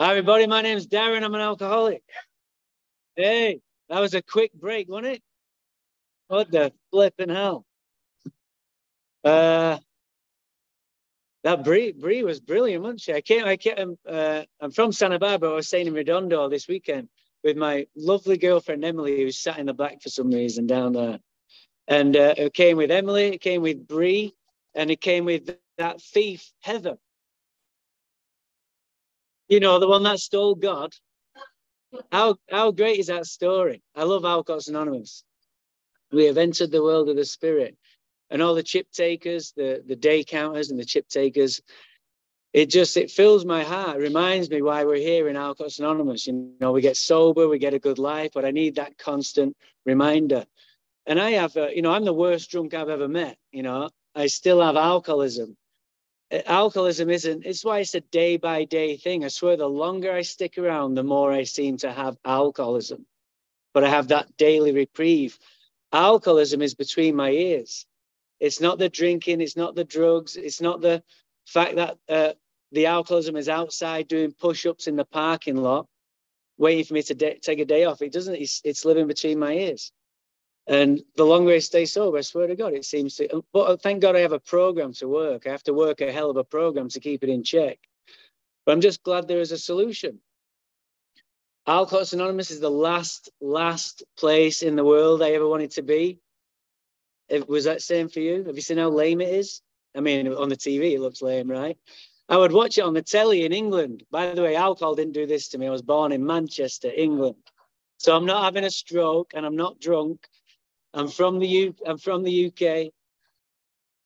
Hi, everybody. My name's Darren. I'm an alcoholic. Hey, that was a quick break, wasn't it? What the flipping hell? Uh, that Brie, Brie was brilliant, wasn't she? I came, I came, uh, I'm from Santa Barbara. I was staying in Redondo this weekend with my lovely girlfriend Emily, who sat in the back for some reason down there. And uh, it came with Emily, it came with Brie, and it came with that thief Heather. You know, the one that stole God. How how great is that story? I love Alcoholics Anonymous. We have entered the world of the spirit, and all the chip takers, the the day counters, and the chip takers. It just it fills my heart. Reminds me why we're here in Alcoholics Anonymous. You know, we get sober, we get a good life, but I need that constant reminder. And I have, uh, you know, I'm the worst drunk I've ever met. You know, I still have alcoholism alcoholism isn't it's why it's a day by day thing. I swear the longer i stick around the more i seem to have alcoholism. But i have that daily reprieve. Alcoholism is between my ears. It's not the drinking it's not the drugs it's not the fact that uh, the alcoholism is outside doing push-ups in the parking lot waiting for me to de- take a day off. It doesn't it's, it's living between my ears and the longer I stay sober, I swear to God, it seems to. But thank God I have a program to work. I have to work a hell of a program to keep it in check. But I'm just glad there is a solution. Alcoholics Anonymous is the last, last place in the world I ever wanted to be. It, was that same for you? Have you seen how lame it is? I mean, on the TV, it looks lame, right? I would watch it on the telly in England. By the way, alcohol didn't do this to me. I was born in Manchester, England. So I'm not having a stroke and I'm not drunk I'm from the U. I'm from the UK.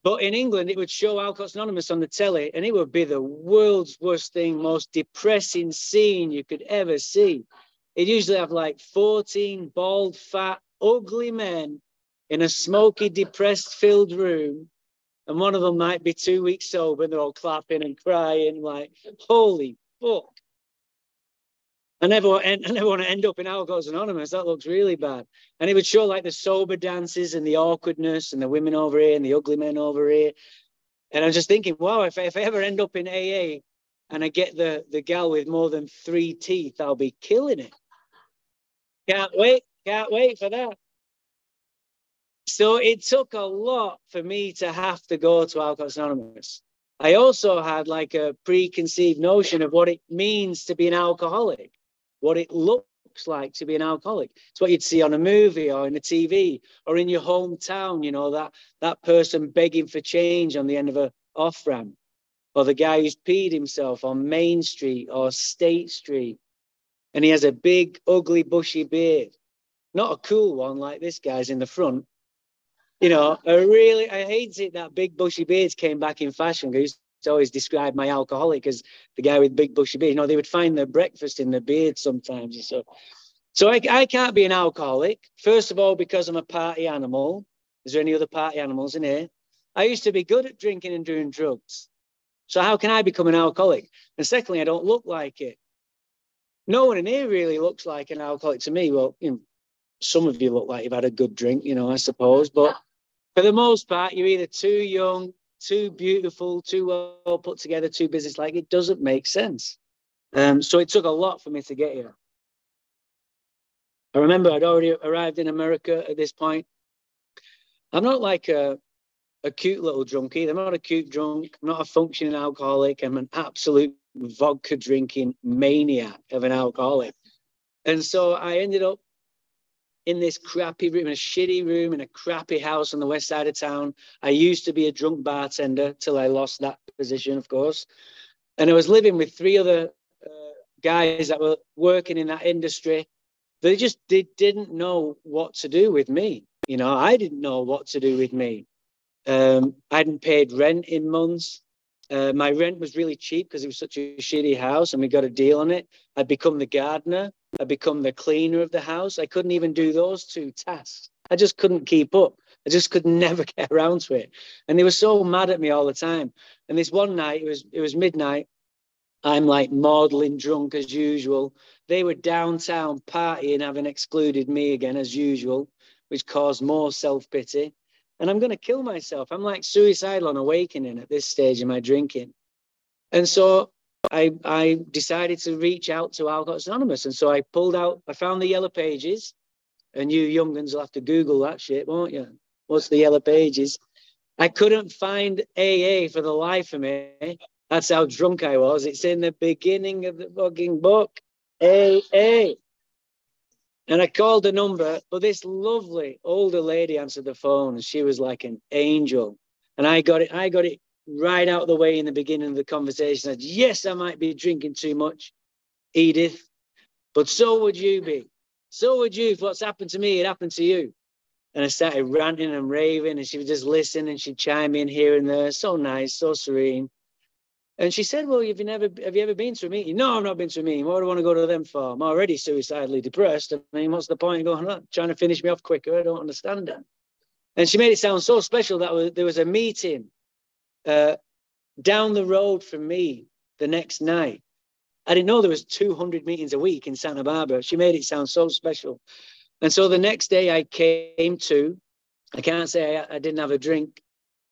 But in England, it would show Alcoholics Anonymous on the telly, and it would be the world's worst thing, most depressing scene you could ever see. It usually have like 14 bald, fat, ugly men in a smoky, depressed filled room. And one of them might be two weeks sober, and they're all clapping and crying, like, holy fuck. I never, I never want to end up in Alcoholics Anonymous. That looks really bad. And it would show like the sober dances and the awkwardness and the women over here and the ugly men over here. And I'm just thinking, wow, if, if I ever end up in AA and I get the, the gal with more than three teeth, I'll be killing it. Can't wait. Can't wait for that. So it took a lot for me to have to go to Alcoholics Anonymous. I also had like a preconceived notion of what it means to be an alcoholic what it looks like to be an alcoholic. It's what you'd see on a movie or in a TV or in your hometown, you know, that, that person begging for change on the end of a off ramp, or the guy who's peed himself on Main Street or State Street, and he has a big, ugly, bushy beard. Not a cool one like this guy's in the front. You know, I really, I hate it that big, bushy beards came back in fashion because always described my alcoholic as the guy with big bushy beard. You know, they would find their breakfast in their beard sometimes and so. So I, I can't be an alcoholic. First of all, because I'm a party animal. Is there any other party animals in here? I used to be good at drinking and doing drugs. So how can I become an alcoholic? And secondly, I don't look like it. No one in here really looks like an alcoholic to me. Well, you know, some of you look like you've had a good drink, you know, I suppose. But for the most part, you're either too young, too beautiful, too well put together, too business like. It doesn't make sense. Um, so it took a lot for me to get here. I remember I'd already arrived in America at this point. I'm not like a, a cute little drunkie. I'm not a cute drunk. I'm not a functioning alcoholic. I'm an absolute vodka drinking maniac of an alcoholic. And so I ended up in this crappy room, in a shitty room, in a crappy house on the west side of town. I used to be a drunk bartender till I lost that position, of course. And I was living with three other uh, guys that were working in that industry. They just they didn't know what to do with me. You know, I didn't know what to do with me. Um, I hadn't paid rent in months. Uh, my rent was really cheap because it was such a shitty house and we got a deal on it. I'd become the gardener. I become the cleaner of the house. I couldn't even do those two tasks. I just couldn't keep up. I just could never get around to it. And they were so mad at me all the time. And this one night, it was it was midnight. I'm like maudlin drunk as usual. They were downtown partying, having excluded me again as usual, which caused more self-pity. And I'm going to kill myself. I'm like suicidal on awakening at this stage in my drinking. And so I, I decided to reach out to Alcoholics Anonymous. And so I pulled out, I found the yellow pages, and you young ones will have to Google that shit, won't you? What's the yellow pages? I couldn't find AA for the life of me. That's how drunk I was. It's in the beginning of the fucking book. AA. And I called the number, but this lovely older lady answered the phone and she was like an angel. And I got it, I got it right out of the way in the beginning of the conversation. Said, yes, I might be drinking too much, Edith, but so would you be. So would you if what's happened to me, it happened to you. And I started ranting and raving, and she would just listen and she'd chime in here and there. So nice, so serene. And she said, Well, have you never have you ever been to a meeting? No, I've not been to a meeting. What do I want to go to them for? I'm already suicidally depressed. I mean, what's the point of going on? Trying to finish me off quicker? I don't understand it. And she made it sound so special that there was a meeting uh, down the road from me the next night. I didn't know there was 200 meetings a week in Santa Barbara. She made it sound so special. And so the next day I came to, I can't say I, I didn't have a drink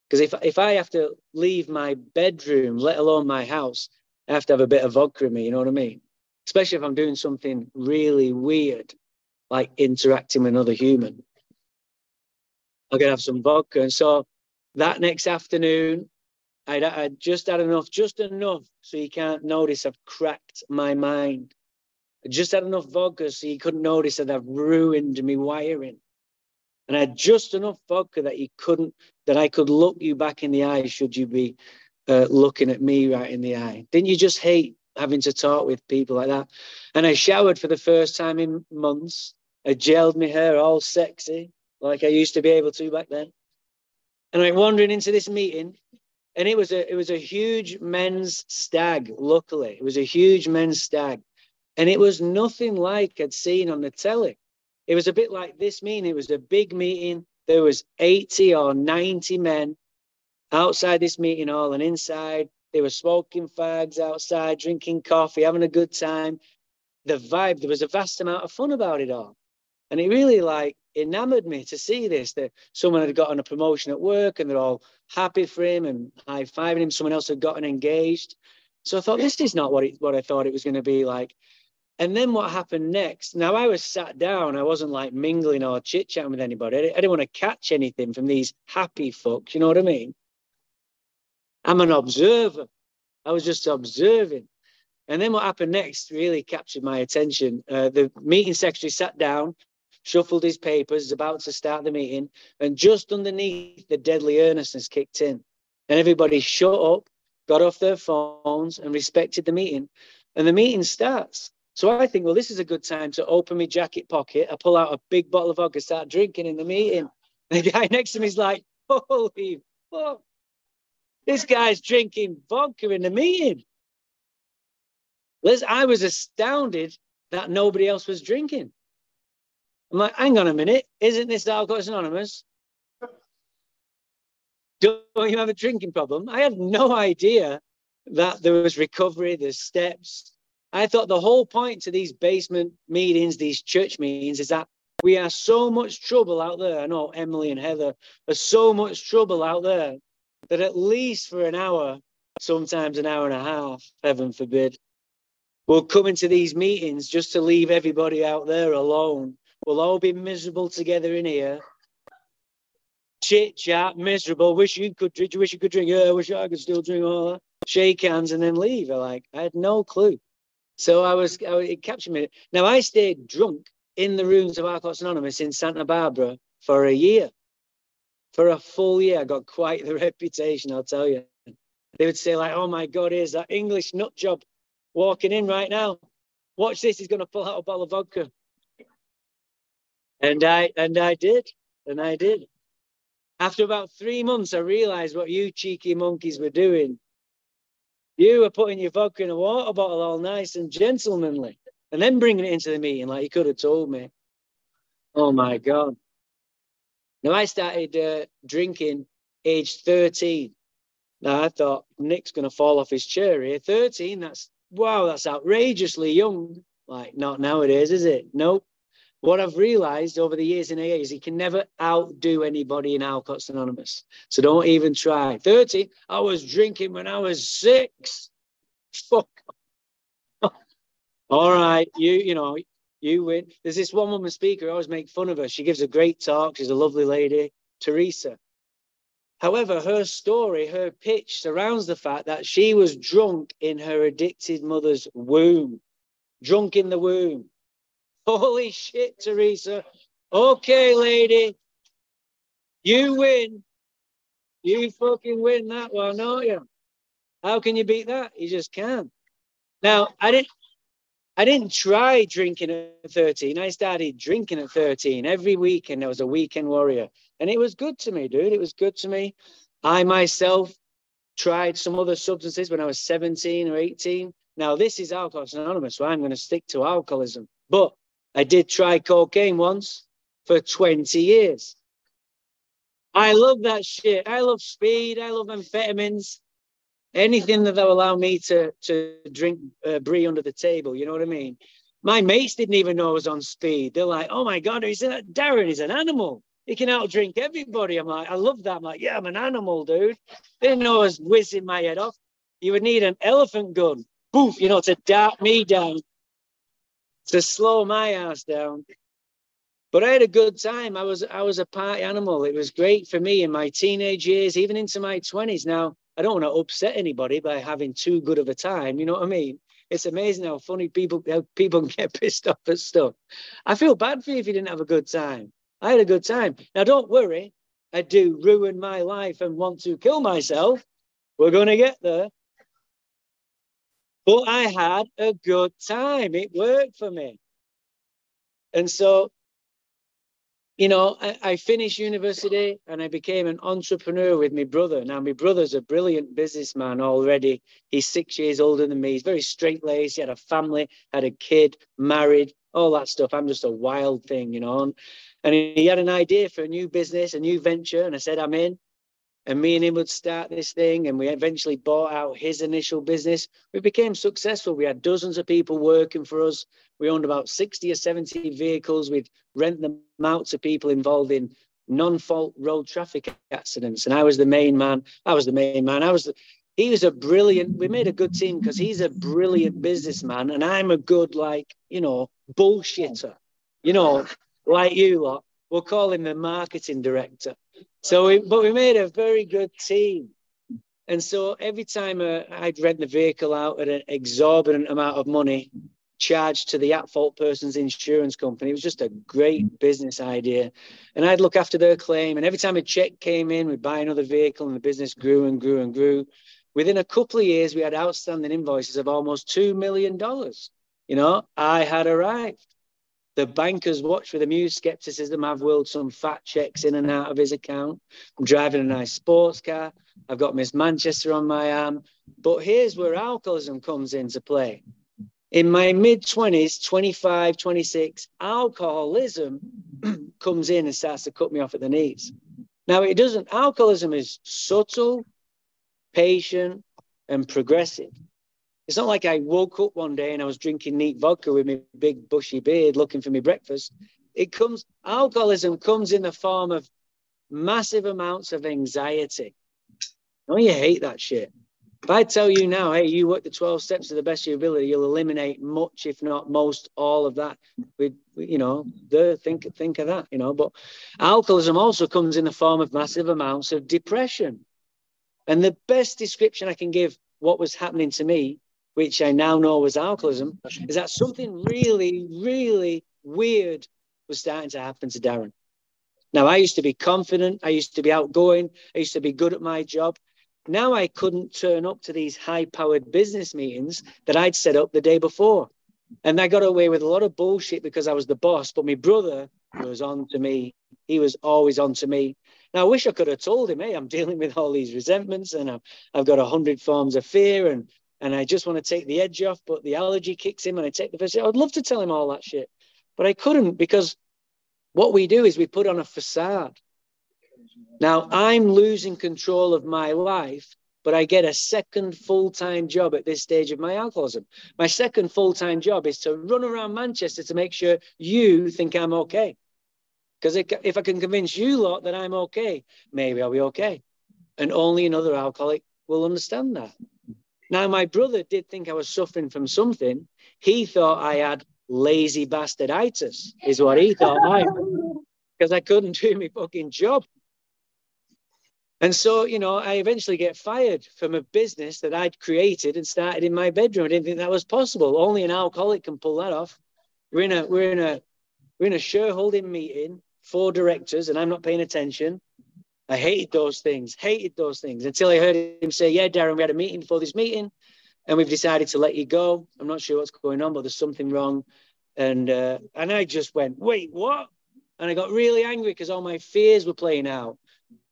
because if, if I have to leave my bedroom, let alone my house, I have to have a bit of vodka in me, you know what I mean? Especially if I'm doing something really weird, like interacting with another human. I'm going to have some vodka. And so that next afternoon, I'd, I'd just had enough, just enough so you can't notice I've cracked my mind. I just had enough vodka so you couldn't notice that I've ruined me wiring. And I had just enough vodka that you couldn't, that I could look you back in the eye should you be uh, looking at me right in the eye. Didn't you just hate having to talk with people like that? And I showered for the first time in months. I gelled my hair all sexy, like I used to be able to back then. And I went wandering into this meeting, and it was a it was a huge men's stag. Luckily, it was a huge men's stag, and it was nothing like I'd seen on the telly. It was a bit like this meeting. It was a big meeting. There was 80 or 90 men outside this meeting hall and inside. They were smoking fags outside, drinking coffee, having a good time. The vibe, there was a vast amount of fun about it all. And it really like enamored me to see this, that someone had gotten a promotion at work and they're all happy for him and high-fiving him. Someone else had gotten engaged. So I thought, this is not what it, what I thought it was going to be like. And then what happened next? Now I was sat down. I wasn't like mingling or chit chatting with anybody. I didn't want to catch anything from these happy folks. You know what I mean? I'm an observer. I was just observing. And then what happened next really captured my attention. Uh, the meeting secretary sat down, shuffled his papers, about to start the meeting, and just underneath the deadly earnestness kicked in. And everybody shut up, got off their phones, and respected the meeting. And the meeting starts. So I think, well, this is a good time to open my jacket pocket. I pull out a big bottle of vodka, start drinking in the meeting. The guy next to me is like, holy fuck. This guy's drinking vodka in the meeting. Liz, I was astounded that nobody else was drinking. I'm like, hang on a minute, isn't this Alcoholics Anonymous? Don't you have a drinking problem? I had no idea that there was recovery, there's steps, I thought the whole point to these basement meetings, these church meetings, is that we are so much trouble out there. I know Emily and Heather are so much trouble out there that at least for an hour, sometimes an hour and a half, heaven forbid, we'll come into these meetings just to leave everybody out there alone. We'll all be miserable together in here. Chit chat, miserable. Wish you could drink. Wish you could drink. Yeah, wish I could still drink all that. Shake hands and then leave. Like. I had no clue. So I was, I, it captured me. Now I stayed drunk in the rooms of Alcoholics Anonymous in Santa Barbara for a year. For a full year, I got quite the reputation, I'll tell you. They would say, like, oh my God, here's that English nut job walking in right now. Watch this, he's gonna pull out a bottle of vodka. And I and I did, and I did. After about three months, I realized what you cheeky monkeys were doing. You were putting your vodka in a water bottle all nice and gentlemanly and then bringing it into the meeting like you could have told me. Oh my God. Now, I started uh, drinking age 13. Now, I thought Nick's going to fall off his chair here. 13, that's wow, that's outrageously young. Like, not nowadays, is it? Nope. What I've realized over the years in AA is you can never outdo anybody in Alcoholics Anonymous. So don't even try. 30, I was drinking when I was six. Fuck. All right, you you know you win. There's this one woman speaker. I always make fun of her. She gives a great talk. She's a lovely lady, Teresa. However, her story, her pitch surrounds the fact that she was drunk in her addicted mother's womb. Drunk in the womb. Holy shit, Teresa. Okay, lady. You win. You fucking win that one, don't you? How can you beat that? You just can't. Now, I didn't I didn't try drinking at 13. I started drinking at 13. Every weekend I was a weekend warrior. And it was good to me, dude. It was good to me. I myself tried some other substances when I was 17 or 18. Now, this is Alcoholics Anonymous, so I'm going to stick to alcoholism. But I did try cocaine once for 20 years. I love that shit. I love speed. I love amphetamines anything that will allow me to to drink uh, brie under the table. You know what I mean? My mates didn't even know I was on speed. They're like, "Oh my god, he's a, Darren is an animal. He can outdrink everybody." I'm like, I love that. I'm like, yeah, I'm an animal, dude. They didn't know I was whizzing my head off. You would need an elephant gun, poof, you know, to dart me down, to slow my ass down. But I had a good time. I was I was a party animal. It was great for me in my teenage years, even into my 20s. Now, I don't want to upset anybody by having too good of a time. You know what I mean? It's amazing how funny people how people get pissed off at stuff. I feel bad for you if you didn't have a good time. I had a good time. Now don't worry, I do ruin my life and want to kill myself. We're going to get there. But I had a good time. It worked for me. And so you know, I, I, finished university and I became an entrepreneur with my brother. Now, my brother's a brilliant businessman already. He's six years older than me. He's very straight laced. He had a family, had a kid, married, all that stuff. I'm just a wild thing, you know. And, and he had an idea for a new business, a new venture. And I said, I'm in and me and him would start this thing and we eventually bought out his initial business. We became successful. We had dozens of people working for us. We owned about 60 or 70 vehicles. We'd rent them out to people involved in non-fault road traffic accidents. And i was the main man. I was the main man. I was the, he was a brilliant we made a good team because he's a brilliant businessman and i'm a good like you know bullshitter. You know like you lot. We'll call him the marketing director so, we, but we made a very good team. And so every time uh, I'd rent the vehicle out at an exorbitant amount of money charged to the at fault person's insurance company, it was just a great business idea. And I'd look after their claim. And every time a check came in, we'd buy another vehicle and the business grew and grew and grew. Within a couple of years, we had outstanding invoices of almost $2 million. You know, I had arrived. The bankers watch with amused skepticism. I've whirled some fat checks in and out of his account. I'm driving a nice sports car. I've got Miss Manchester on my arm. But here's where alcoholism comes into play. In my mid 20s, 25, 26, alcoholism comes in and starts to cut me off at the knees. Now, it doesn't, alcoholism is subtle, patient, and progressive. It's not like I woke up one day and I was drinking neat vodka with my big bushy beard looking for my breakfast. It comes, alcoholism comes in the form of massive amounts of anxiety. Oh, you hate that shit. If I tell you now, hey, you work the 12 steps to the best of your ability, you'll eliminate much, if not most, all of that. With you know, the think think of that, you know. But alcoholism also comes in the form of massive amounts of depression. And the best description I can give what was happening to me which I now know was alcoholism, is that something really, really weird was starting to happen to Darren. Now, I used to be confident, I used to be outgoing, I used to be good at my job. Now I couldn't turn up to these high powered business meetings that I'd set up the day before. And I got away with a lot of bullshit because I was the boss, but my brother was on to me. He was always on to me. Now, I wish I could have told him, hey, I'm dealing with all these resentments and I've, I've got a hundred forms of fear and and I just want to take the edge off, but the allergy kicks in and I take the visit. I'd love to tell him all that shit, but I couldn't because what we do is we put on a facade. Now I'm losing control of my life, but I get a second full time job at this stage of my alcoholism. My second full time job is to run around Manchester to make sure you think I'm okay. Because if I can convince you lot that I'm okay, maybe I'll be okay. And only another alcoholic will understand that. Now, my brother did think I was suffering from something. He thought I had lazy bastarditis, is what he thought because I couldn't do my fucking job. And so, you know, I eventually get fired from a business that I'd created and started in my bedroom. I didn't think that was possible. Only an alcoholic can pull that off. We're in a we're in a we're in a shareholding meeting, four directors, and I'm not paying attention. I hated those things, hated those things until I heard him say, Yeah, Darren, we had a meeting before this meeting and we've decided to let you go. I'm not sure what's going on, but there's something wrong. And uh, and I just went, Wait, what? And I got really angry because all my fears were playing out.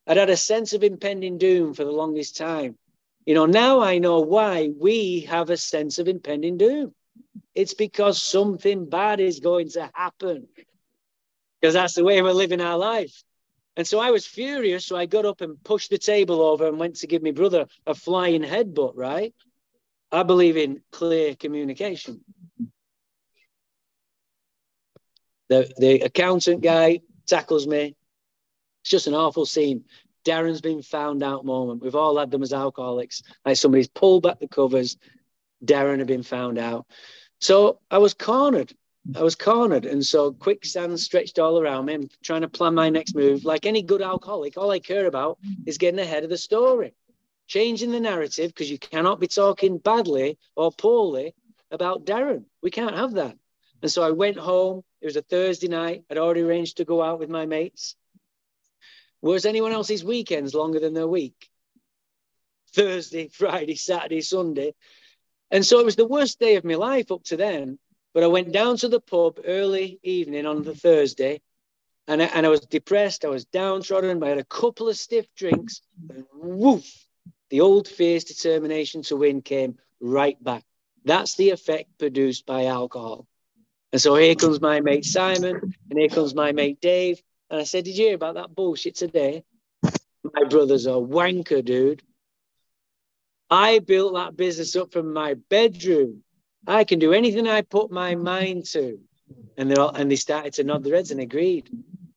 I'd had a sense of impending doom for the longest time. You know, now I know why we have a sense of impending doom. It's because something bad is going to happen. Because that's the way we're living our life. And so I was furious. So I got up and pushed the table over and went to give my brother a flying headbutt, right? I believe in clear communication. The, the accountant guy tackles me. It's just an awful scene. Darren's been found out moment. We've all had them as alcoholics. Like somebody's pulled back the covers. Darren had been found out. So I was cornered. I was cornered. And so quicksand stretched all around me. I'm trying to plan my next move. Like any good alcoholic, all I care about is getting ahead of the story, changing the narrative, because you cannot be talking badly or poorly about Darren. We can't have that. And so I went home. It was a Thursday night. I'd already arranged to go out with my mates. Was anyone else's weekends longer than their week? Thursday, Friday, Saturday, Sunday. And so it was the worst day of my life up to then. But I went down to the pub early evening on the Thursday and I, and I was depressed. I was downtrodden. I had a couple of stiff drinks and woof, the old fierce determination to win came right back. That's the effect produced by alcohol. And so here comes my mate Simon, and here comes my mate Dave. And I said, Did you hear about that bullshit today? My brother's a wanker, dude. I built that business up from my bedroom. I can do anything I put my mm-hmm. mind to. And they all, and they started to nod their heads and agreed.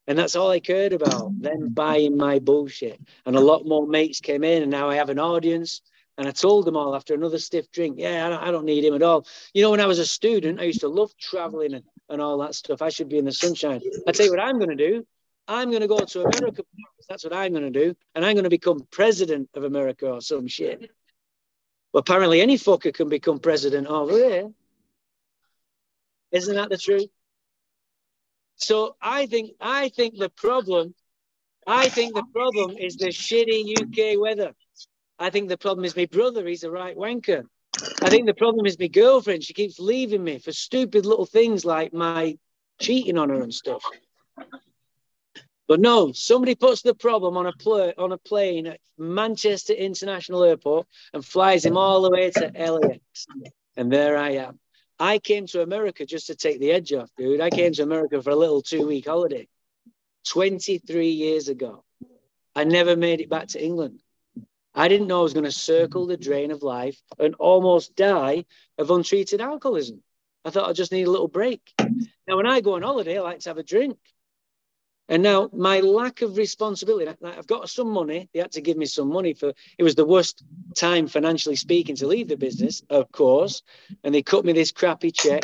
And that's all I cared about. Them mm-hmm. buying my bullshit. And a lot more mates came in, and now I have an audience. And I told them all after another stiff drink, yeah, I don't, I don't need him at all. You know, when I was a student, I used to love traveling and, and all that stuff. I should be in the sunshine. I tell you what I'm going to do. I'm going to go to America. That's what I'm going to do. And I'm going to become president of America or some shit. Apparently any fucker can become president over here. Isn't that the truth? So I think I think the problem, I think the problem is the shitty UK weather. I think the problem is my brother. He's a right wanker. I think the problem is my girlfriend. She keeps leaving me for stupid little things like my cheating on her and stuff. But no, somebody puts the problem on a pl- on a plane at Manchester International Airport and flies him all the way to LAX. And there I am. I came to America just to take the edge off, dude. I came to America for a little two week holiday 23 years ago. I never made it back to England. I didn't know I was going to circle the drain of life and almost die of untreated alcoholism. I thought I just need a little break. Now, when I go on holiday, I like to have a drink. And now my lack of responsibility, I've got some money. They had to give me some money for it was the worst time financially speaking to leave the business, of course. And they cut me this crappy check.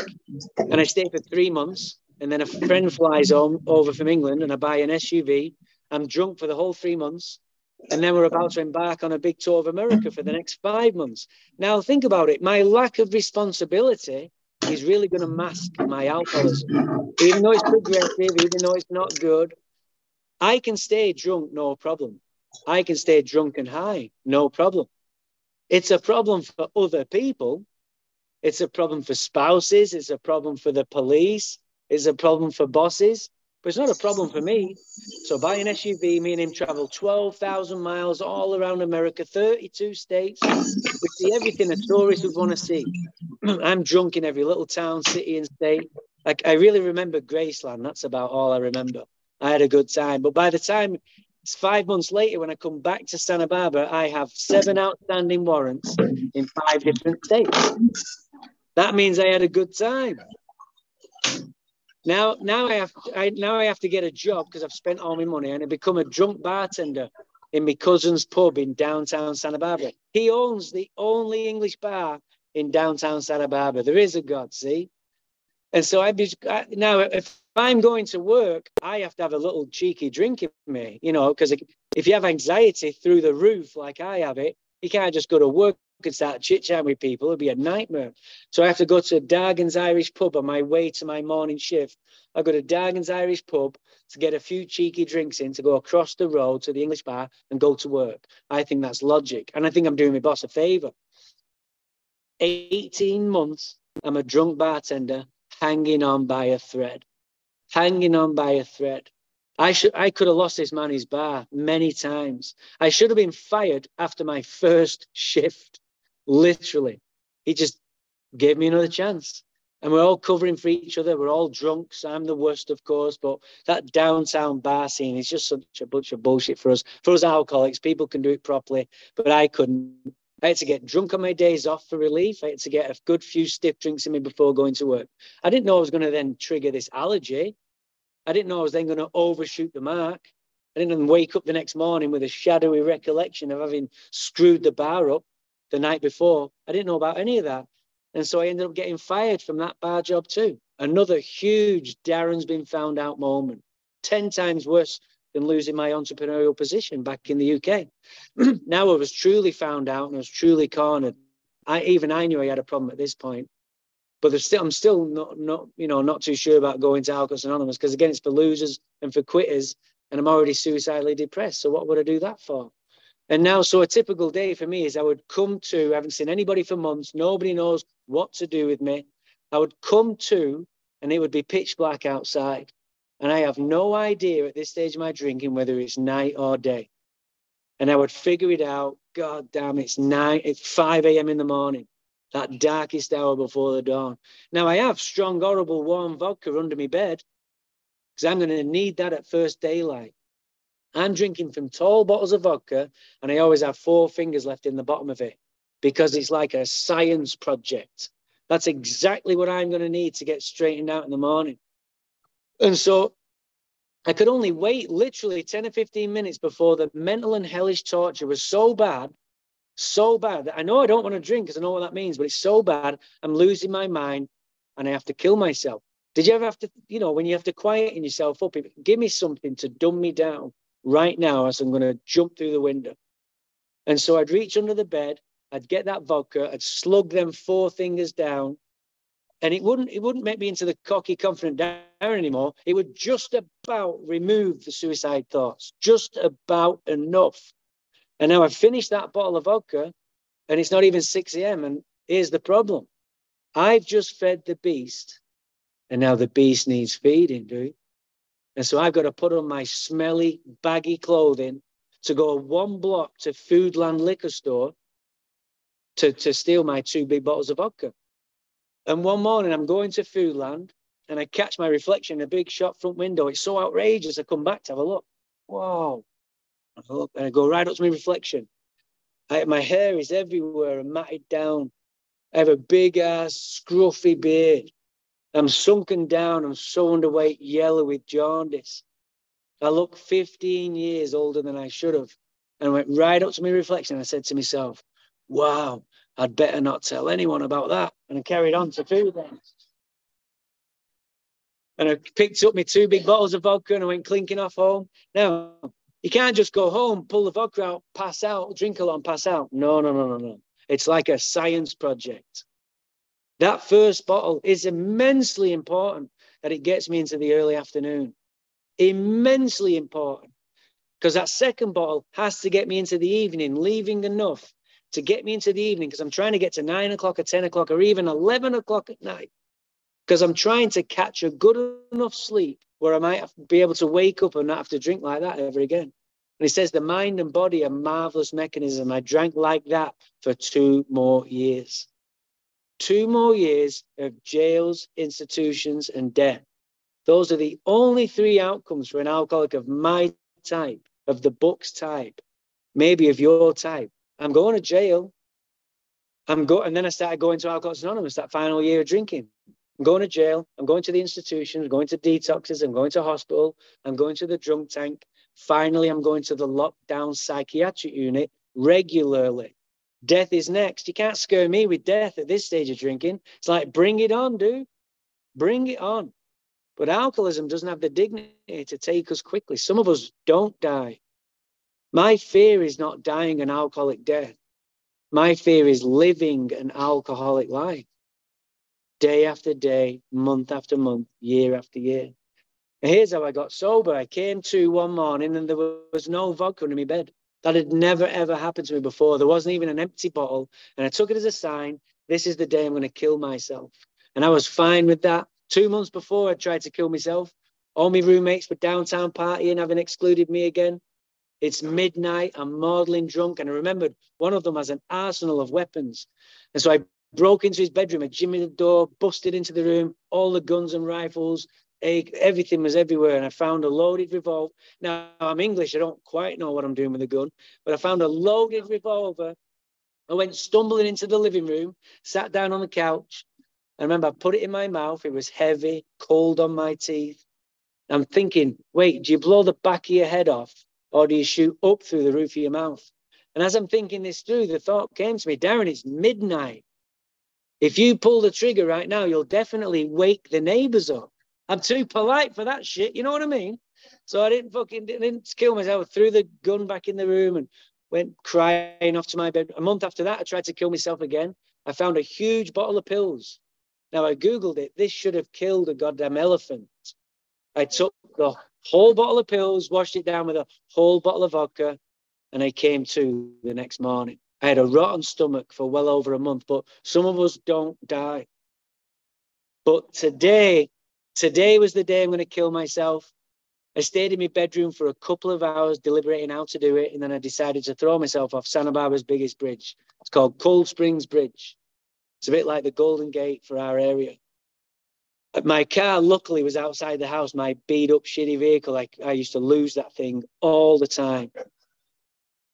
And I stay for three months. And then a friend flies home over from England and I buy an SUV. I'm drunk for the whole three months. And then we're about to embark on a big tour of America for the next five months. Now, think about it. My lack of responsibility is really going to mask my alcoholism. Even though it's progressive, even though it's not good, I can stay drunk, no problem. I can stay drunk and high, no problem. It's a problem for other people. It's a problem for spouses. It's a problem for the police. It's a problem for bosses but it's not a problem for me. So buy an SUV, me and him travel 12,000 miles all around America, 32 states. We see everything a tourist would want to see. I'm drunk in every little town, city, and state. Like I really remember Graceland. That's about all I remember. I had a good time. But by the time it's five months later, when I come back to Santa Barbara, I have seven outstanding warrants in five different states. That means I had a good time. Now, now I have, I now I have to get a job because I've spent all my money and I become a drunk bartender in my cousin's pub in downtown Santa Barbara. He owns the only English bar in downtown Santa Barbara. There is a God, see? And so I'd be now if I'm going to work, I have to have a little cheeky drink in me, you know, because if you have anxiety through the roof like I have it, you can't just go to work and start chit chatting with people. It'd be a nightmare. So I have to go to Dargan's Irish pub on my way to my morning shift. I go to Dargan's Irish pub to get a few cheeky drinks in, to go across the road to the English bar and go to work. I think that's logic. And I think I'm doing my boss a favor. 18 months, I'm a drunk bartender hanging on by a thread, hanging on by a thread. I should I could have lost this man his bar many times. I should have been fired after my first shift. Literally. He just gave me another chance. And we're all covering for each other. We're all drunks. I'm the worst, of course, but that downtown bar scene is just such a bunch of bullshit for us. For us alcoholics, people can do it properly, but I couldn't. I had to get drunk on my days off for relief. I had to get a good few stiff drinks in me before going to work. I didn't know I was going to then trigger this allergy. I didn't know I was then going to overshoot the mark. I didn't wake up the next morning with a shadowy recollection of having screwed the bar up the night before. I didn't know about any of that. And so I ended up getting fired from that bar job too. Another huge Darren's been found out moment, 10 times worse than losing my entrepreneurial position back in the UK. now I was truly found out and I was truly cornered. I even I knew I had a problem at this point but still, I'm still not, not, you know, not too sure about going to Alcoholics Anonymous because again, it's for losers and for quitters, and I'm already suicidally depressed. So what would I do that for? And now, so a typical day for me is I would come to, I haven't seen anybody for months, nobody knows what to do with me. I would come to, and it would be pitch black outside. And I have no idea at this stage of my drinking whether it's night or day. And I would figure it out. God damn, it's nine, it's 5 a.m. in the morning that darkest hour before the dawn. Now, I have strong, horrible, warm vodka under my bed because I'm going to need that at first daylight. I'm drinking from tall bottles of vodka, and I always have four fingers left in the bottom of it because it's like a science project. That's exactly what I'm going to need to get straightened out in the morning. And so I could only wait literally 10 or 15 minutes before the mental and hellish torture was so bad so bad. That I know I don't want to drink because I know what that means, but it's so bad. I'm losing my mind and I have to kill myself. Did you ever have to, you know, when you have to quieten yourself up, give me something to dumb me down right now as I'm going to jump through the window. And so I'd reach under the bed, I'd get that vodka, I'd slug them four fingers down, and it wouldn't it wouldn't make me into the cocky, confident down anymore. It would just about remove the suicide thoughts, just about enough and now I've finished that bottle of vodka and it's not even 6 a.m. And here's the problem I've just fed the beast and now the beast needs feeding, dude. And so I've got to put on my smelly, baggy clothing to go one block to Foodland liquor store to, to steal my two big bottles of vodka. And one morning I'm going to Foodland and I catch my reflection in a big shop front window. It's so outrageous. I come back to have a look. Wow. I look and I go right up to my reflection. I, my hair is everywhere and matted down. I have a big ass, scruffy beard. I'm sunken down. I'm so underweight, yellow with jaundice. I look 15 years older than I should have. And I went right up to my reflection. I said to myself, wow, I'd better not tell anyone about that. And I carried on to Foodland. And I picked up my two big bottles of vodka and I went clinking off home. Now, you can't just go home, pull the vodka out, pass out, drink a lot, pass out. No, no, no, no, no. It's like a science project. That first bottle is immensely important that it gets me into the early afternoon. Immensely important. Because that second bottle has to get me into the evening, leaving enough to get me into the evening because I'm trying to get to nine o'clock or 10 o'clock or even 11 o'clock at night because I'm trying to catch a good enough sleep where I might be able to wake up and not have to drink like that ever again. And he says the mind and body are marvelous mechanism. I drank like that for two more years. Two more years of jails, institutions, and death. Those are the only three outcomes for an alcoholic of my type, of the book's type, maybe of your type. I'm going to jail. I'm go, and then I started going to Alcoholics Anonymous that final year of drinking. I'm going to jail. I'm going to the institution. I'm going to detoxes. I'm going to hospital. I'm going to the drunk tank. Finally, I'm going to the lockdown psychiatric unit regularly. Death is next. You can't scare me with death at this stage of drinking. It's like, bring it on, dude. Bring it on. But alcoholism doesn't have the dignity to take us quickly. Some of us don't die. My fear is not dying an alcoholic death. My fear is living an alcoholic life day after day, month after month, year after year. And here's how I got sober. I came to one morning and there was no vodka in my bed. That had never, ever happened to me before. There wasn't even an empty bottle. And I took it as a sign this is the day I'm going to kill myself. And I was fine with that. Two months before, I tried to kill myself. All my roommates were downtown partying, having excluded me again. It's midnight. I'm maudlin drunk. And I remembered one of them has an arsenal of weapons. And so I broke into his bedroom, I jimmied the door, busted into the room, all the guns and rifles, everything was everywhere. And I found a loaded revolver. Now, I'm English. I don't quite know what I'm doing with a gun, but I found a loaded revolver. I went stumbling into the living room, sat down on the couch. I remember I put it in my mouth. It was heavy, cold on my teeth. I'm thinking, wait, do you blow the back of your head off? or do you shoot up through the roof of your mouth? And as I'm thinking this through, the thought came to me, Darren, it's midnight. If you pull the trigger right now, you'll definitely wake the neighbors up. I'm too polite for that shit. You know what I mean? So I didn't fucking didn't kill myself. I threw the gun back in the room and went crying off to my bed. A month after that, I tried to kill myself again. I found a huge bottle of pills. Now I Googled it. This should have killed a goddamn elephant. I took the whole bottle of pills, washed it down with a whole bottle of vodka, and I came to the next morning. I had a rotten stomach for well over a month, but some of us don't die. But today, today was the day I'm going to kill myself. I stayed in my bedroom for a couple of hours deliberating how to do it, and then I decided to throw myself off Santa Barbara's biggest bridge. It's called Cold Springs Bridge. It's a bit like the Golden Gate for our area my car luckily was outside the house my beat up shitty vehicle like i used to lose that thing all the time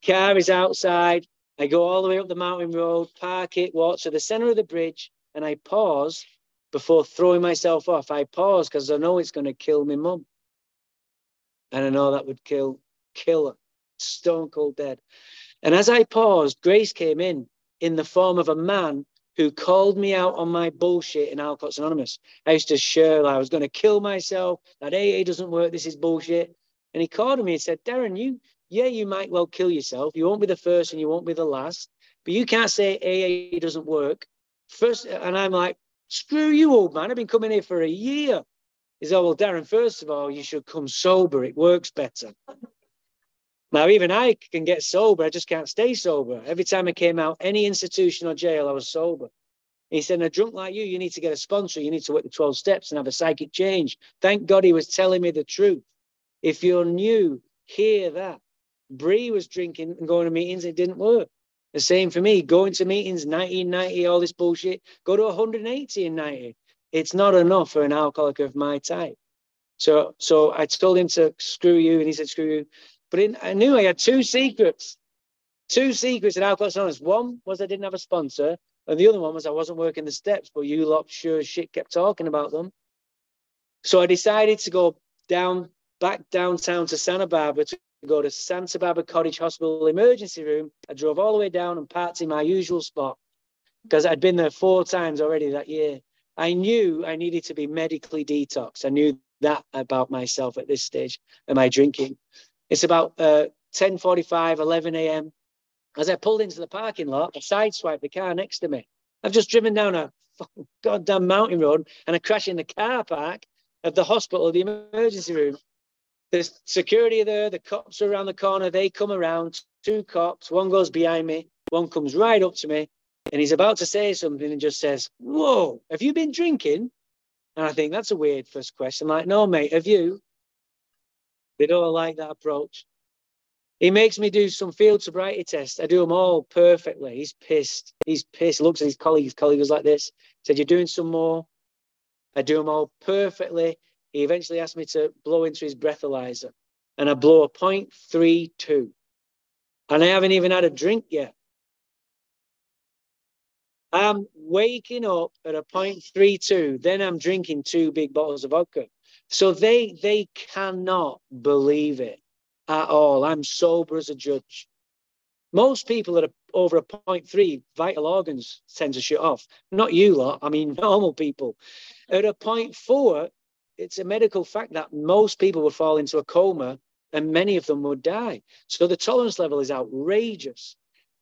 car is outside i go all the way up the mountain road park it walk to the center of the bridge and i pause before throwing myself off i pause because i know it's going to kill my mum and i know that would kill kill her stone cold dead and as i paused grace came in in the form of a man who called me out on my bullshit in Alcoholics Anonymous. I used to share I was going to kill myself, that AA doesn't work, this is bullshit. And he called me and said, Darren, you, yeah, you might well kill yourself. You won't be the first and you won't be the last, but you can't say AA doesn't work. First, and I'm like, screw you, old man. I've been coming here for a year. He said, oh, well, Darren, first of all, you should come sober. It works better. Now, even I can get sober, I just can't stay sober. Every time I came out, any institution or jail, I was sober. He said, a drunk like you, you need to get a sponsor. You need to work the 12 steps and have a psychic change. Thank God he was telling me the truth. If you're new, hear that. Bree was drinking and going to meetings, it didn't work. The same for me, going to meetings, 1990, all this bullshit, go to 180 and 90. It's not enough for an alcoholic of my type. So, so I told him to screw you, and he said, screw you. But in, I knew I had two secrets. Two secrets in Alcoholics Anonymous. One was I didn't have a sponsor, and the other one was I wasn't working the steps, but you lot sure shit kept talking about them. So I decided to go down back downtown to Santa Barbara to go to Santa Barbara Cottage Hospital emergency room. I drove all the way down and parked in my usual spot because I'd been there four times already that year. I knew I needed to be medically detoxed. I knew that about myself at this stage of my drinking. It's about uh, 10.45, 11 a.m. As I pulled into the parking lot, I sideswiped the car next to me. I've just driven down a goddamn mountain road and I crash in the car park of the hospital, the emergency room. There's security there, the cops are around the corner, they come around, two cops, one goes behind me, one comes right up to me, and he's about to say something and just says, Whoa, have you been drinking? And I think that's a weird first question. Like, no, mate, have you? They don't like that approach. He makes me do some field sobriety tests. I do them all perfectly. He's pissed. He's pissed. Looks at his colleague. His colleague was like this. Said, "You're doing some more." I do them all perfectly. He eventually asked me to blow into his breathalyzer, and I blow a 0.32, and I haven't even had a drink yet. I'm waking up at a 0.32, then I'm drinking two big bottles of vodka. So they they cannot believe it. at all. I'm sober as a judge. Most people that are over a point three, vital organs tend to shut off. Not you lot, I mean normal people. At a point four, it's a medical fact that most people would fall into a coma and many of them would die. So the tolerance level is outrageous.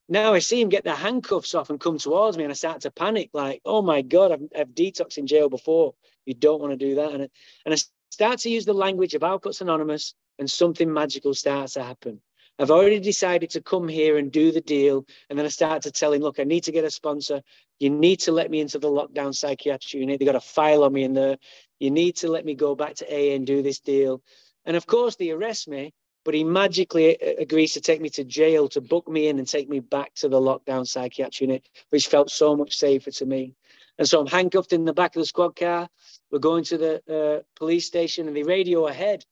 Now I see him get the handcuffs off and come towards me, and I start to panic, like, oh my God, I've, I've detoxed in jail before. You don't want to do that. And, and I start to use the language of Alcoholics Anonymous, and something magical starts to happen. I've already decided to come here and do the deal. And then I start to tell him, look, I need to get a sponsor. You need to let me into the lockdown psychiatric unit. They got a file on me in there. You need to let me go back to AA and do this deal. And of course, they arrest me, but he magically uh, agrees to take me to jail to book me in and take me back to the lockdown psychiatric unit, which felt so much safer to me. And so I'm handcuffed in the back of the squad car. We're going to the uh, police station and they radio ahead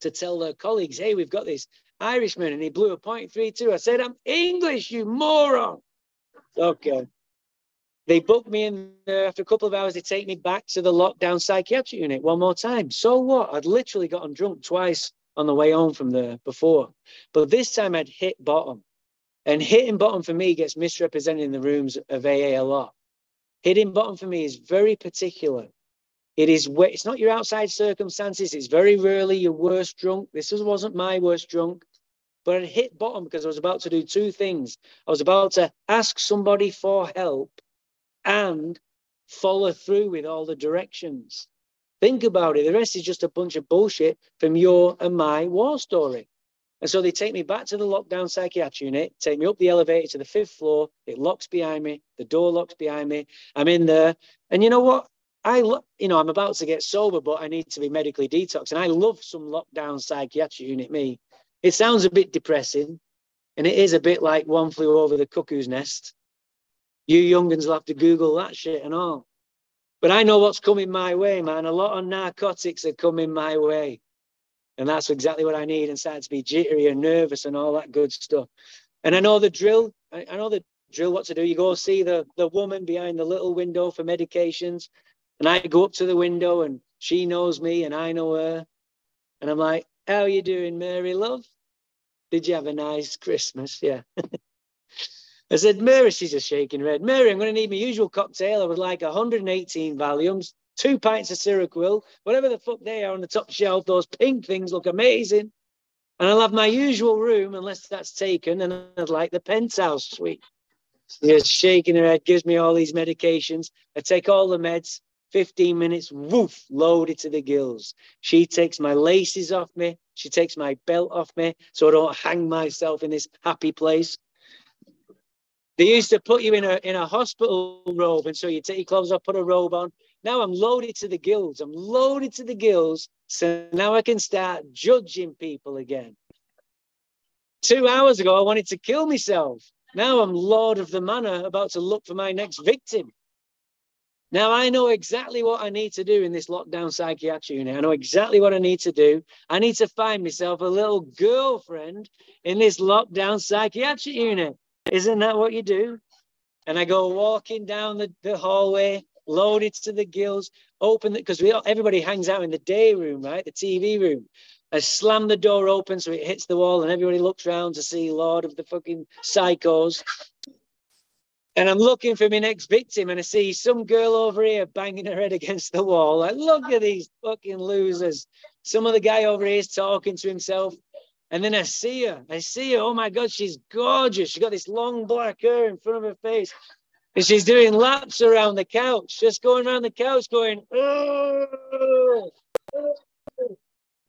to tell their colleagues, hey, we've got this Irishman. And he blew a point three two. I said, I'm English, you moron. Okay. They booked me in there after a couple of hours. They take me back to the lockdown psychiatric unit one more time. So what? I'd literally gotten drunk twice on the way home from there before. But this time I'd hit bottom. And hitting bottom for me gets misrepresented in the rooms of AA a lot. Hitting bottom for me is very particular. It is it's not your outside circumstances. It's very rarely your worst drunk. This wasn't my worst drunk, but I hit bottom because I was about to do two things. I was about to ask somebody for help and follow through with all the directions. Think about it. The rest is just a bunch of bullshit from your and my war story. And so they take me back to the lockdown psychiatric unit, take me up the elevator to the fifth floor. It locks behind me. The door locks behind me. I'm in there. And you know what? I, you know, I'm about to get sober, but I need to be medically detoxed. And I love some lockdown psychiatric unit, me. It sounds a bit depressing. And it is a bit like one flew over the cuckoo's nest. You younguns will have to Google that shit and all. But I know what's coming my way, man. A lot of narcotics are coming my way. And that's exactly what I need and start to be jittery and nervous and all that good stuff. And I know the drill. I know the drill what to do. You go see the, the woman behind the little window for medications. And I go up to the window and she knows me and I know her. And I'm like, how are you doing, Mary, love? Did you have a nice Christmas? Yeah. I said, Mary, she's just shaking her head. Mary, I'm going to need my usual cocktail. I would like 118 volumes two pints of Seroquel, whatever the fuck they are on the top shelf. Those pink things look amazing. And I'll have my usual room unless that's taken. And I'd like the penthouse suite. She's shaking her head, gives me all these medications. I take all the meds, 15 minutes, woof, loaded to the gills. She takes my laces off me. She takes my belt off me so I don't hang myself in this happy place. They used to put you in a in a hospital robe, and so you take your clothes off, put a robe on, now I'm loaded to the gills. I'm loaded to the gills. So now I can start judging people again. Two hours ago, I wanted to kill myself. Now I'm Lord of the Manor, about to look for my next victim. Now I know exactly what I need to do in this lockdown psychiatric unit. I know exactly what I need to do. I need to find myself a little girlfriend in this lockdown psychiatric unit. Isn't that what you do? And I go walking down the, the hallway loaded to the gills, open because we everybody hangs out in the day room, right? The TV room. I slam the door open so it hits the wall and everybody looks around to see Lord of the fucking psychos. And I'm looking for my next victim and I see some girl over here banging her head against the wall. Like, look at these fucking losers. Some of the guy over here is talking to himself. And then I see her. I see her. Oh my God, she's gorgeous. She's got this long black hair in front of her face. And she's doing laps around the couch, just going around the couch, going, oh,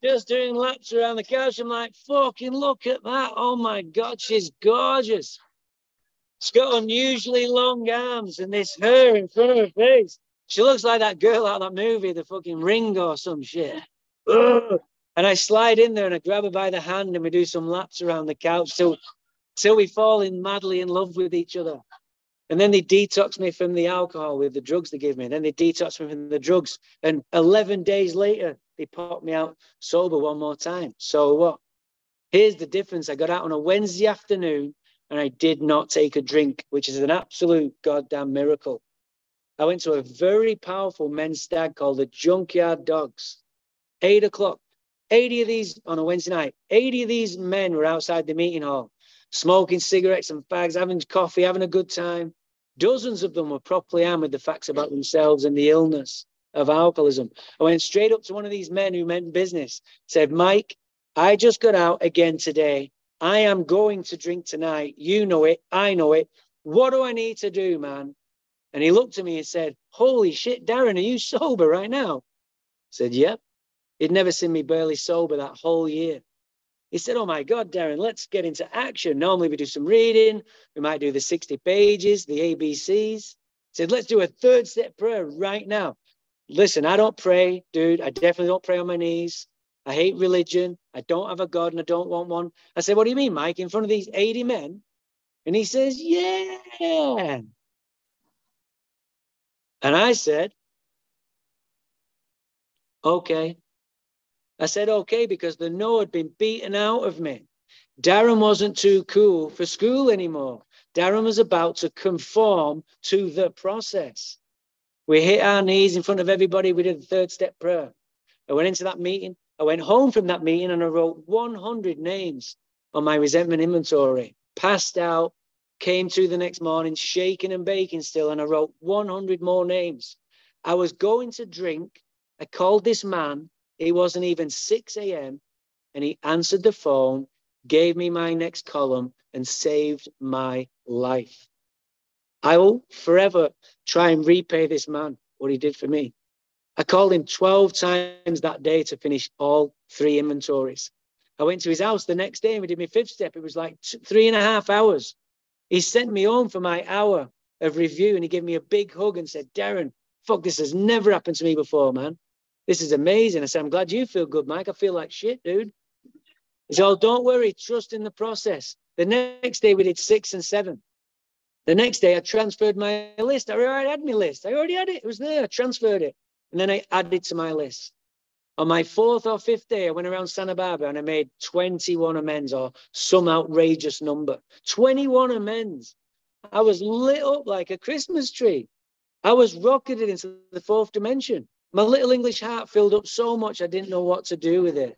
just doing laps around the couch. I'm like, fucking look at that. Oh my God, she's gorgeous. She's got unusually long arms and this hair in front of her face. She looks like that girl out of that movie, The fucking Ring or some shit. And I slide in there and I grab her by the hand and we do some laps around the couch till, till we fall in madly in love with each other. And then they detox me from the alcohol with the drugs they give me. And then they detox me from the drugs. And 11 days later, they pop me out sober one more time. So what? Here's the difference. I got out on a Wednesday afternoon and I did not take a drink, which is an absolute goddamn miracle. I went to a very powerful men's stag called the Junkyard Dogs. Eight o'clock. 80 of these on a Wednesday night, 80 of these men were outside the meeting hall, smoking cigarettes and fags, having coffee, having a good time. Dozens of them were properly armed with the facts about themselves and the illness of alcoholism. I went straight up to one of these men who meant business, said, Mike, I just got out again today. I am going to drink tonight. You know it. I know it. What do I need to do, man? And he looked at me and said, Holy shit, Darren, are you sober right now? I said, Yep. He'd never seen me barely sober that whole year. He said, Oh my God, Darren, let's get into action. Normally we do some reading. We might do the 60 pages, the ABCs. He said, Let's do a third step prayer right now. Listen, I don't pray, dude. I definitely don't pray on my knees. I hate religion. I don't have a God and I don't want one. I said, What do you mean, Mike? In front of these 80 men? And he says, Yeah. And I said, Okay. I said, Okay, because the no had been beaten out of me. Darren wasn't too cool for school anymore. Darren was about to conform to the process. We hit our knees in front of everybody. We did the third step prayer. I went into that meeting. I went home from that meeting and I wrote 100 names on my resentment inventory. Passed out, came to the next morning, shaking and baking still, and I wrote 100 more names. I was going to drink. I called this man. It wasn't even 6 a.m. And he answered the phone, gave me my next column, and saved my life. I will forever try and repay this man what he did for me. I called him 12 times that day to finish all three inventories. I went to his house the next day and we did my fifth step. It was like three and a half hours. He sent me home for my hour of review and he gave me a big hug and said, Darren, fuck, this has never happened to me before, man. This is amazing. I said, I'm glad you feel good, Mike. I feel like shit, dude. He said, Oh, don't worry, trust in the process. The next day we did six and seven. The next day I transferred my list. I already had my list. I already had it. It was there. I transferred it. And then I added to my list. On my fourth or fifth day, I went around Santa Barbara and I made 21 amends or some outrageous number. 21 amends. I was lit up like a Christmas tree. I was rocketed into the fourth dimension. My little English heart filled up so much I didn't know what to do with it.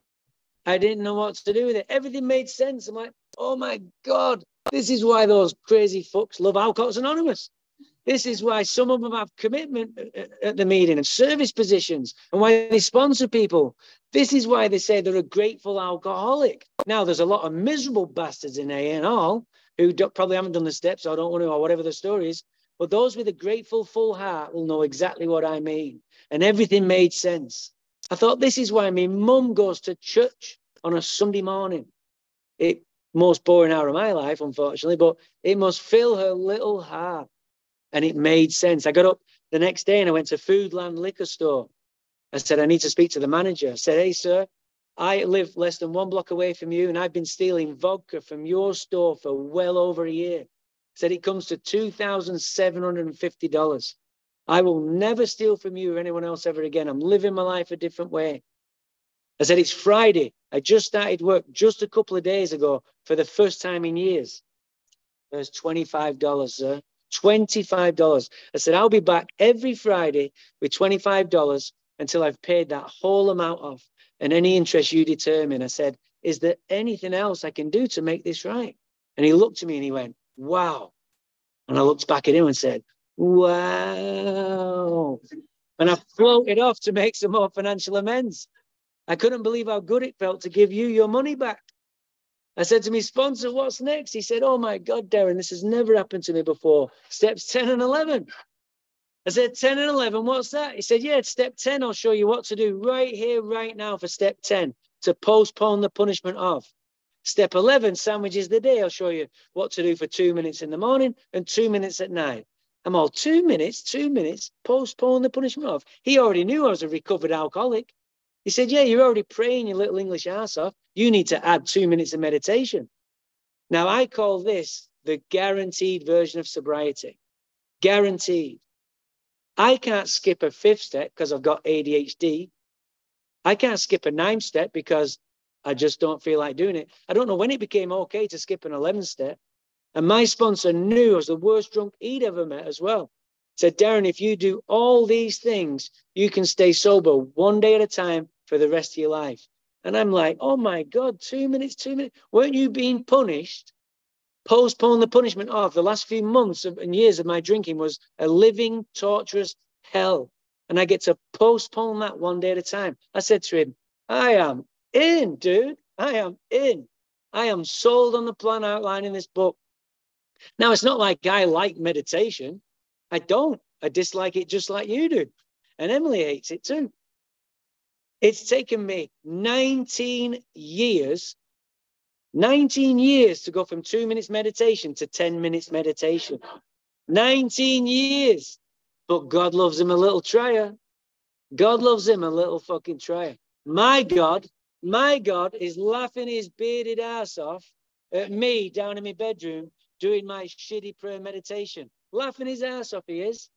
I didn't know what to do with it. Everything made sense. I'm like, oh my God, this is why those crazy fucks love Alcoholics Anonymous. This is why some of them have commitment uh, uh, at the meeting and service positions and why they sponsor people. This is why they say they're a grateful alcoholic. Now, there's a lot of miserable bastards in AA and all who probably haven't done the steps or don't want to, or whatever the story is. But those with a grateful, full heart will know exactly what I mean. And everything made sense. I thought this is why my mum goes to church on a Sunday morning. It most boring hour of my life, unfortunately, but it must fill her little heart and it made sense. I got up the next day and I went to Foodland liquor store. I said, I need to speak to the manager. I said, Hey, sir, I live less than one block away from you, and I've been stealing vodka from your store for well over a year. I said, It comes to $2,750. I will never steal from you or anyone else ever again. I'm living my life a different way. I said, It's Friday. I just started work just a couple of days ago for the first time in years. There's $25, sir. $25. I said, I'll be back every Friday with $25 until I've paid that whole amount off and any interest you determine. I said, Is there anything else I can do to make this right? And he looked at me and he went, Wow. And I looked back at him and said, Wow. And I floated off to make some more financial amends. I couldn't believe how good it felt to give you your money back. I said to my sponsor, what's next? He said, oh my God, Darren, this has never happened to me before. Steps 10 and 11. I said, 10 and 11, what's that? He said, yeah, it's step 10, I'll show you what to do right here, right now for step 10 to postpone the punishment of. Step 11, sandwiches the day. I'll show you what to do for two minutes in the morning and two minutes at night. I'm all two minutes, two minutes, postpone the punishment of. He already knew I was a recovered alcoholic. He said, Yeah, you're already praying your little English ass off. You need to add two minutes of meditation. Now, I call this the guaranteed version of sobriety. Guaranteed. I can't skip a fifth step because I've got ADHD. I can't skip a ninth step because I just don't feel like doing it. I don't know when it became okay to skip an 11th step. And my sponsor knew I was the worst drunk he'd ever met as well said, Darren, if you do all these things, you can stay sober one day at a time for the rest of your life. And I'm like, oh my God, two minutes, two minutes. Weren't you being punished? Postpone the punishment of the last few months of, and years of my drinking was a living, torturous hell. And I get to postpone that one day at a time. I said to him, I am in, dude. I am in. I am sold on the plan outlined in this book. Now, it's not like I like meditation. I don't. I dislike it just like you do. And Emily hates it too. It's taken me 19 years, 19 years to go from two minutes meditation to 10 minutes meditation. 19 years. But God loves him a little trier. God loves him a little fucking trier. My God, my God is laughing his bearded ass off at me down in my bedroom doing my shitty prayer meditation. Laughing his ass off, he is.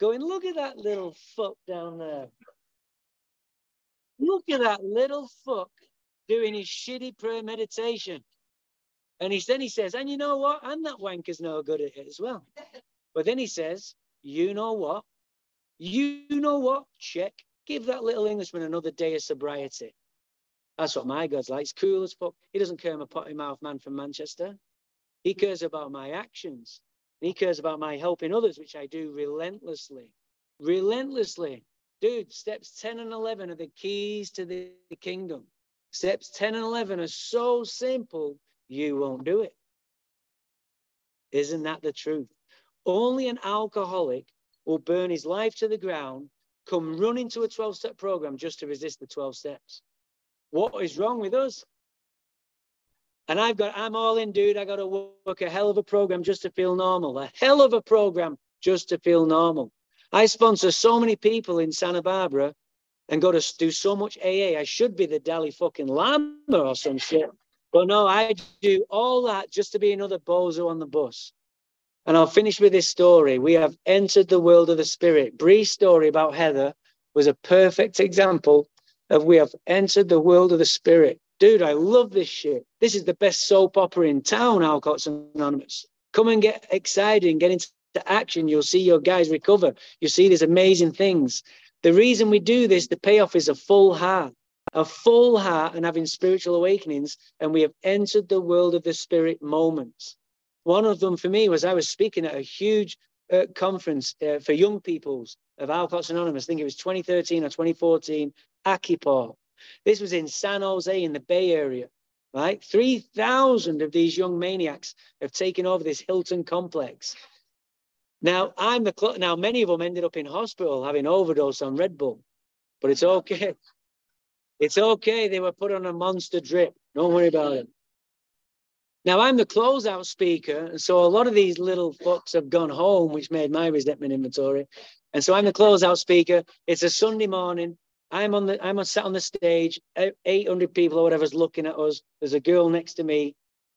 Going, look at that little fuck down there. Look at that little fuck doing his shitty prayer meditation. And he, then he says, and you know what? And that wanker's no good at it as well. But then he says, you know what? You know what? Check. Give that little Englishman another day of sobriety. That's what my God's like. He's cool as fuck. He doesn't care I'm a potty mouth man from Manchester. He cares about my actions. He cares about my helping others, which I do relentlessly. Relentlessly. Dude, steps 10 and 11 are the keys to the kingdom. Steps 10 and 11 are so simple, you won't do it. Isn't that the truth? Only an alcoholic will burn his life to the ground, come running to a 12 step program just to resist the 12 steps. What is wrong with us? And I've got, I'm all in, dude. I got to work a hell of a program just to feel normal. A hell of a program just to feel normal. I sponsor so many people in Santa Barbara and go to do so much AA. I should be the Dalai fucking Lama or some shit. But no, I do all that just to be another bozo on the bus. And I'll finish with this story. We have entered the world of the spirit. Bree's story about Heather was a perfect example of we have entered the world of the spirit. Dude, I love this shit. This is the best soap opera in town, Alcoholics Anonymous. Come and get excited and get into action. You'll see your guys recover. You'll see these amazing things. The reason we do this, the payoff is a full heart, a full heart and having spiritual awakenings. And we have entered the world of the spirit moments. One of them for me was I was speaking at a huge uh, conference uh, for young peoples of Alcoholics Anonymous. I think it was 2013 or 2014, ACYPAA. This was in San Jose in the Bay Area, right? 3,000 of these young maniacs have taken over this Hilton complex. Now, I'm the cl- now many of them ended up in hospital having overdose on Red Bull, but it's okay. It's okay. They were put on a monster drip. Don't worry about it. Now I'm the closeout speaker, and so a lot of these little fucks have gone home, which made my resentment inventory. And so I'm the closeout speaker. It's a Sunday morning. I'm on the I'm on sat on the stage, 800 people or whatever's looking at us. There's a girl next to me,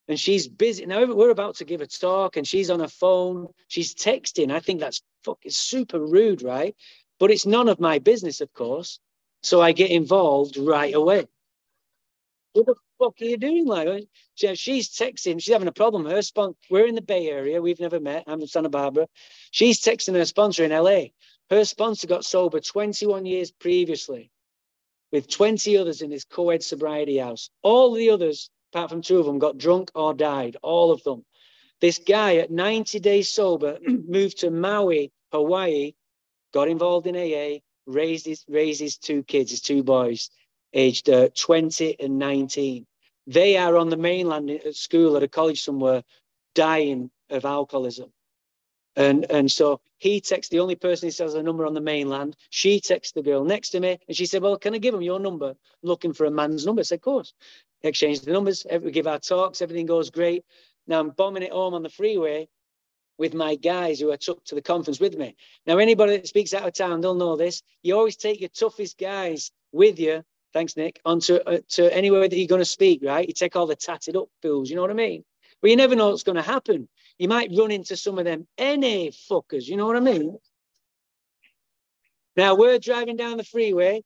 and she's busy. Now we're about to give a talk, and she's on her phone. She's texting. I think that's fucking super rude, right? But it's none of my business, of course. So I get involved right away. What the fuck are you doing? Like, she's texting. She's having a problem. Her sponsor. We're in the Bay Area. We've never met. I'm in Santa Barbara. She's texting her sponsor in LA. Her sponsor got sober 21 years previously with 20 others in his co-ed sobriety house. All the others, apart from two of them, got drunk or died, all of them. This guy at 90 days sober moved to Maui, Hawaii, got involved in AA, raised his, raised his two kids, his two boys, aged uh, 20 and 19. They are on the mainland at school at a college somewhere, dying of alcoholism. And, and so he texts the only person he says a number on the mainland. She texts the girl next to me and she said, Well, can I give him your number? I'm looking for a man's number. I said, Of course. Exchange the numbers. We give our talks. Everything goes great. Now I'm bombing it home on the freeway with my guys who I took to the conference with me. Now, anybody that speaks out of town, they'll know this. You always take your toughest guys with you. Thanks, Nick. Onto uh, to anywhere that you're going to speak, right? You take all the tatted up fools. You know what I mean? But you never know what's going to happen. You might run into some of them NA fuckers, you know what I mean? Now we're driving down the freeway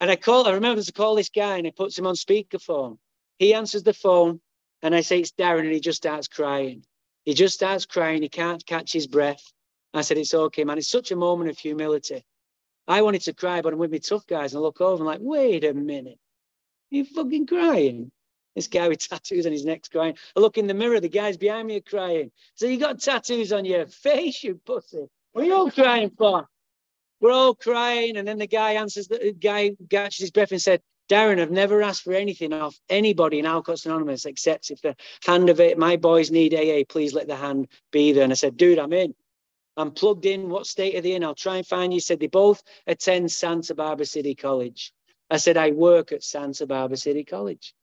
and I call, I remember to call this guy and he puts him on speakerphone. He answers the phone and I say, it's Darren and he just starts crying. He just starts crying. He can't catch his breath. I said, it's okay, man. It's such a moment of humility. I wanted to cry, but I'm with me tough guys and I look over and I'm like, wait a minute. you fucking crying? This guy with tattoos on his neck's crying. I look in the mirror, the guys behind me are crying. So you got tattoos on your face, you pussy. What are you all crying for? We're all crying. And then the guy answers, the guy catches his breath and said, Darren, I've never asked for anything off anybody in Alcoholics Anonymous except if the hand of it, my boys need AA, please let the hand be there. And I said, dude, I'm in. I'm plugged in. What state are they in? I'll try and find you. He said they both attend Santa Barbara City College. I said, I work at Santa Barbara City College.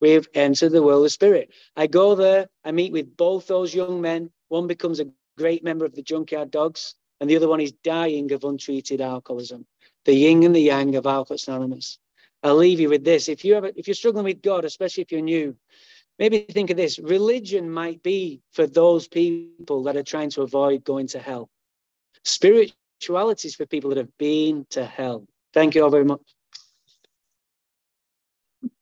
We've entered the world of spirit. I go there, I meet with both those young men. One becomes a great member of the Junkyard Dogs, and the other one is dying of untreated alcoholism. The yin and the yang of Alcoholics Anonymous. I'll leave you with this. If you have, if you're struggling with God, especially if you're new, maybe think of this. Religion might be for those people that are trying to avoid going to hell. Spirituality is for people that have been to hell. Thank you all very much.